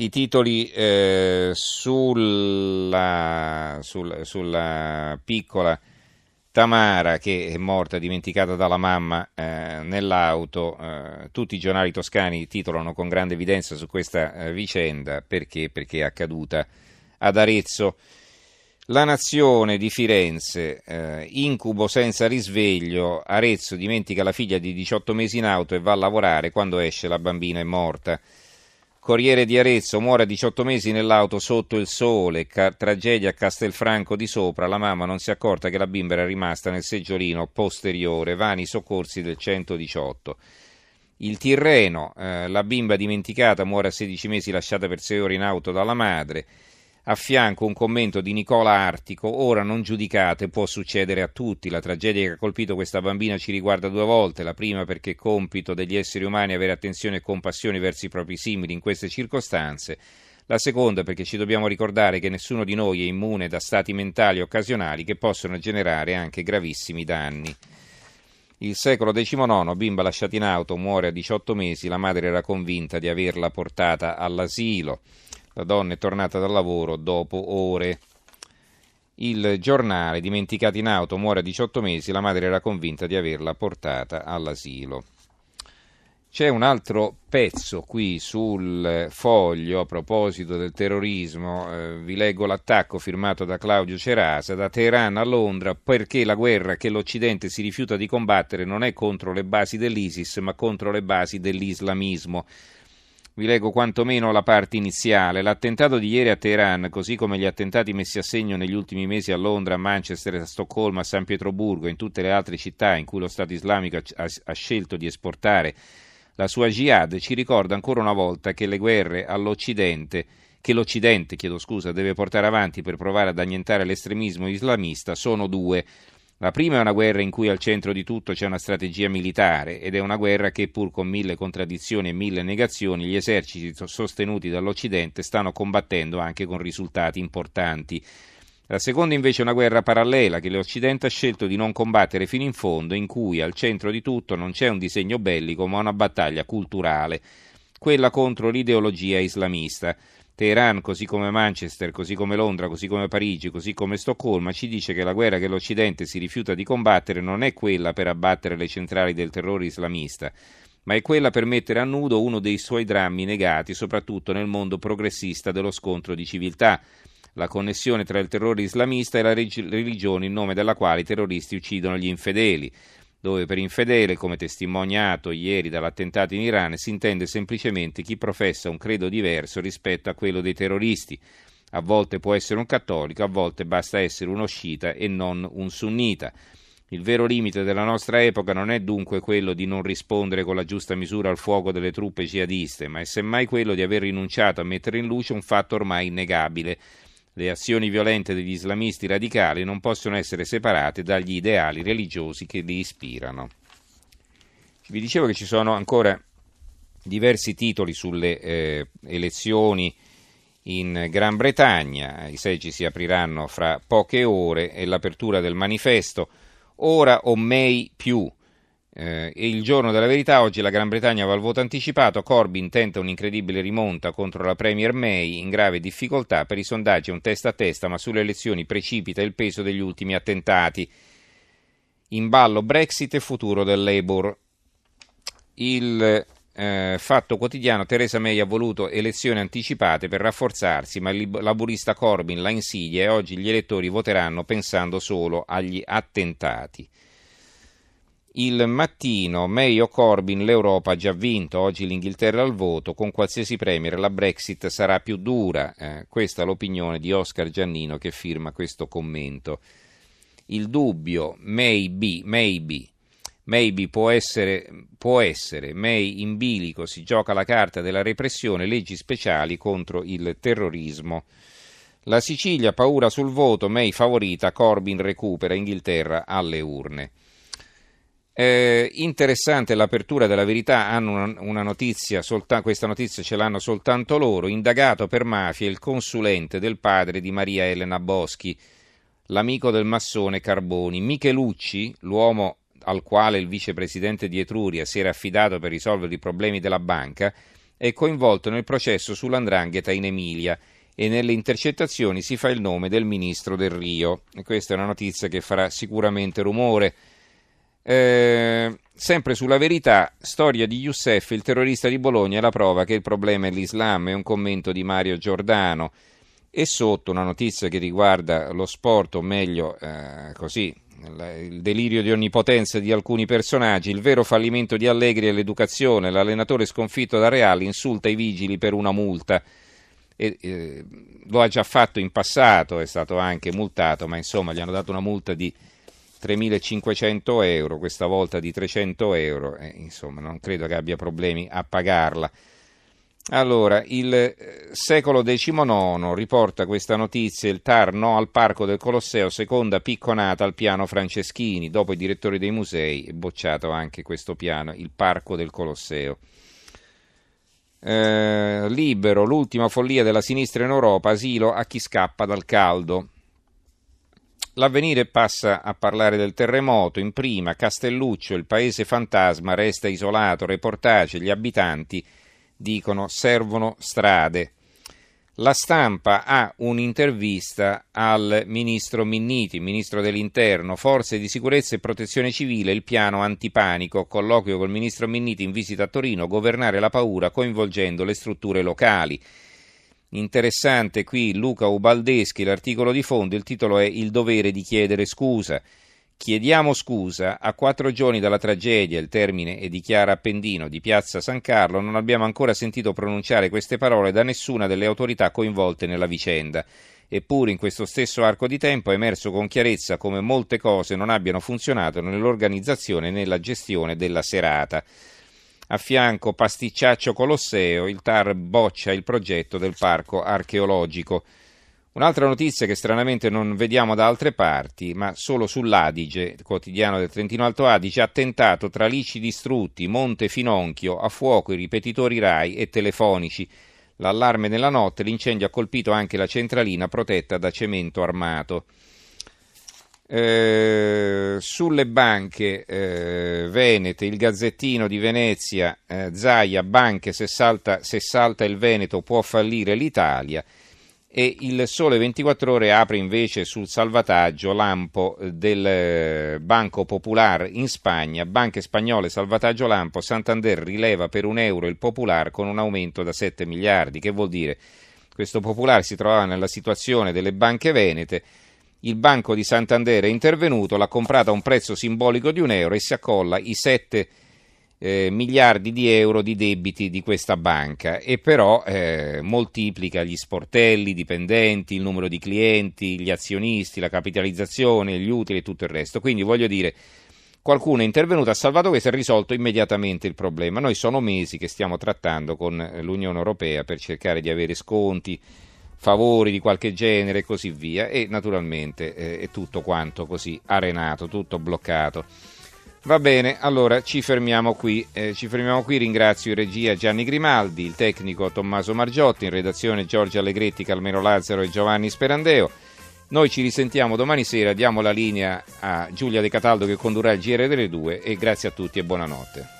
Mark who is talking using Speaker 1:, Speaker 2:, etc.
Speaker 1: i titoli eh, sulla, sul, sulla, piccola Tamara che è morta dimenticata dalla mamma eh, nell'auto. Eh, tutti i giornali toscani titolano con grande evidenza su questa eh, vicenda perché? perché è accaduta ad Arezzo. La nazione di Firenze, eh, incubo senza risveglio, Arezzo dimentica la figlia di 18 mesi in auto e va a lavorare, quando esce la bambina è morta. Corriere di Arezzo muore a 18 mesi nell'auto sotto il sole, ca- tragedia a Castelfranco di sopra, la mamma non si è accorta che la bimba era rimasta nel seggiolino posteriore, vani soccorsi del 118. Il Tirreno, eh, la bimba dimenticata muore a 16 mesi lasciata per 6 ore in auto dalla madre. A fianco un commento di Nicola Artico, ora non giudicate, può succedere a tutti, la tragedia che ha colpito questa bambina ci riguarda due volte, la prima perché è compito degli esseri umani avere attenzione e compassione verso i propri simili in queste circostanze, la seconda perché ci dobbiamo ricordare che nessuno di noi è immune da stati mentali occasionali che possono generare anche gravissimi danni. Il secolo XIX, bimba lasciata in auto, muore a 18 mesi, la madre era convinta di averla portata all'asilo. La donna è tornata dal lavoro dopo ore. Il giornale, dimenticato in auto, muore a 18 mesi, la madre era convinta di averla portata all'asilo. C'è un altro pezzo qui sul foglio a proposito del terrorismo, eh, vi leggo l'attacco firmato da Claudio Cerasa da Teheran a Londra perché la guerra che l'Occidente si rifiuta di combattere non è contro le basi dell'ISIS ma contro le basi dell'islamismo. Vi leggo quantomeno la parte iniziale. L'attentato di ieri a Teheran, così come gli attentati messi a segno negli ultimi mesi a Londra, a Manchester, a Stoccolma, a San Pietroburgo e in tutte le altre città in cui lo Stato islamico ha, scelto di esportare la sua jihad, ci ricorda ancora una volta che le guerre all'Occidente che l'Occidente, chiedo scusa, deve portare avanti per provare ad annientare l'estremismo islamista sono due. La prima è una guerra in cui al centro di tutto c'è una strategia militare ed è una guerra che pur con mille contraddizioni e mille negazioni gli eserciti sostenuti dall'Occidente stanno combattendo anche con risultati importanti. La seconda invece è una guerra parallela che l'Occidente ha scelto di non combattere fino in fondo, in cui al centro di tutto non c'è un disegno bellico ma una battaglia culturale, quella contro l'ideologia islamista. Teheran, così come Manchester, così come Londra, così come Parigi, così come Stoccolma, ci dice che la guerra che l'Occidente si rifiuta di combattere non è quella per abbattere le centrali del terrore islamista, ma è quella per mettere a nudo uno dei suoi drammi negati, soprattutto nel mondo progressista dello scontro di civiltà, la connessione tra il terrore islamista e la religione in nome della quale i terroristi uccidono gli infedeli dove per infedele, come testimoniato ieri dall'attentato in Iran, si intende semplicemente chi professa un credo diverso rispetto a quello dei terroristi. A volte può essere un cattolico, a volte basta essere uno sciita e non un sunnita. Il vero limite della nostra epoca non è dunque quello di non rispondere con la giusta misura al fuoco delle truppe jihadiste, ma è semmai quello di aver rinunciato a mettere in luce un fatto ormai innegabile, le azioni violente degli islamisti radicali non possono essere separate dagli ideali religiosi che li ispirano. Vi dicevo che ci sono ancora diversi titoli sulle eh, elezioni in Gran Bretagna, i seggi si apriranno fra poche ore e l'apertura del manifesto. Ora o May più, eh, e il giorno della verità, oggi la Gran Bretagna va al voto anticipato, Corbyn tenta un'incredibile rimonta contro la Premier May in grave difficoltà, per i sondaggi è un testa a testa, ma sulle elezioni precipita il peso degli ultimi attentati. In ballo Brexit e futuro del Labour. Il eh, fatto quotidiano Theresa May ha voluto elezioni anticipate per rafforzarsi, ma il laburista Corbyn la insidia e oggi gli elettori voteranno pensando solo agli attentati. Il mattino, May o Corbyn, l'Europa ha già vinto, oggi l'Inghilterra al voto, con qualsiasi premier la Brexit sarà più dura. Eh, questa è l'opinione di Oscar Giannino che firma questo commento. Il dubbio, maybe, maybe, maybe può essere, può essere, May in bilico si gioca la carta della repressione, leggi speciali contro il terrorismo. La Sicilia paura sul voto, May favorita, Corbyn recupera, Inghilterra alle urne. Eh, interessante l'apertura della verità, hanno una, una notizia, solta, questa notizia ce l'hanno soltanto loro, indagato per mafia il consulente del padre di Maria Elena Boschi, l'amico del massone Carboni. Michelucci, l'uomo al quale il vicepresidente di Etruria si era affidato per risolvere i problemi della banca, è coinvolto nel processo sull'andrangheta in Emilia e nelle intercettazioni si fa il nome del ministro del Rio. E questa è una notizia che farà sicuramente rumore. Eh, sempre sulla verità, storia di Youssef, il terrorista di Bologna, la prova che il problema è l'Islam, è un commento di Mario Giordano. E sotto una notizia che riguarda lo sport, o meglio eh, così, il delirio di onnipotenza di alcuni personaggi, il vero fallimento di Allegri è l'educazione, l'allenatore sconfitto da Real insulta i vigili per una multa. E, eh, lo ha già fatto in passato, è stato anche multato, ma insomma gli hanno dato una multa di 3.500 euro, questa volta di 300 euro, e insomma non credo che abbia problemi a pagarla. Allora, il eh, secolo XIX riporta questa notizia, il TAR no al Parco del Colosseo, seconda picconata al piano Franceschini, dopo i direttori dei musei è bocciato anche questo piano, il Parco del Colosseo. Eh, libero, l'ultima follia della sinistra in Europa, asilo a chi scappa dal caldo. L'avvenire passa a parlare del terremoto, in prima Castelluccio, il paese fantasma, resta isolato, reportage, gli abitanti dicono servono strade. La stampa ha un'intervista al ministro Minniti, ministro dell'interno, forze di sicurezza e protezione civile, il piano antipanico, colloquio col ministro Minniti in visita a Torino, governare la paura coinvolgendo le strutture locali. Interessante qui Luca Ubaldeschi, l'articolo di fondo, il titolo è Il dovere di chiedere scusa. Chiediamo scusa, a quattro giorni dalla tragedia, il termine è di Chiara Appendino di Piazza San Carlo, non abbiamo ancora sentito pronunciare queste parole da nessuna delle autorità coinvolte nella vicenda. Eppure in questo stesso arco di tempo è emerso con chiarezza come molte cose non abbiano funzionato nell'organizzazione e nella gestione della serata. A fianco Pasticciaccio Colosseo, il TAR boccia il progetto del parco archeologico. Un'altra notizia che stranamente non vediamo da altre parti, ma solo sull'Adige, quotidiano del Trentino Alto Adige, attentato tra lici distrutti, Monte Finonchio, a fuoco i ripetitori RAI e telefonici. L'allarme nella notte, l'incendio ha colpito anche la centralina protetta da cemento armato. Eh, sulle banche eh, venete, il Gazzettino di Venezia, eh, Zaia, banche se salta, se salta il Veneto può fallire l'Italia. E il Sole 24 Ore apre invece sul salvataggio lampo del eh, Banco Popular in Spagna, banche spagnole salvataggio lampo, Santander rileva per un euro il Popular con un aumento da 7 miliardi, che vuol dire? Questo Popular si trovava nella situazione delle banche venete, il Banco di Santander è intervenuto, l'ha comprata a un prezzo simbolico di un euro e si accolla i 7 miliardi eh, miliardi di euro di debiti di questa banca e però eh, moltiplica gli sportelli, i dipendenti, il numero di clienti, gli azionisti, la capitalizzazione, gli utili e tutto il resto. Quindi voglio dire, qualcuno è intervenuto, ha salvato questo e ha risolto immediatamente il problema. Noi sono mesi che stiamo trattando con l'Unione Europea per cercare di avere sconti, favori di qualche genere e così via e naturalmente eh, è tutto quanto così arenato, tutto bloccato. Va bene, allora ci fermiamo qui. Eh, ci fermiamo qui. Ringrazio in regia Gianni Grimaldi, il tecnico Tommaso Margiotti, in redazione Giorgio Allegretti, Calmero Lazzaro e Giovanni Sperandeo. Noi ci risentiamo domani sera, diamo la linea a Giulia De Cataldo che condurrà il GR delle 2 e grazie a tutti e buonanotte.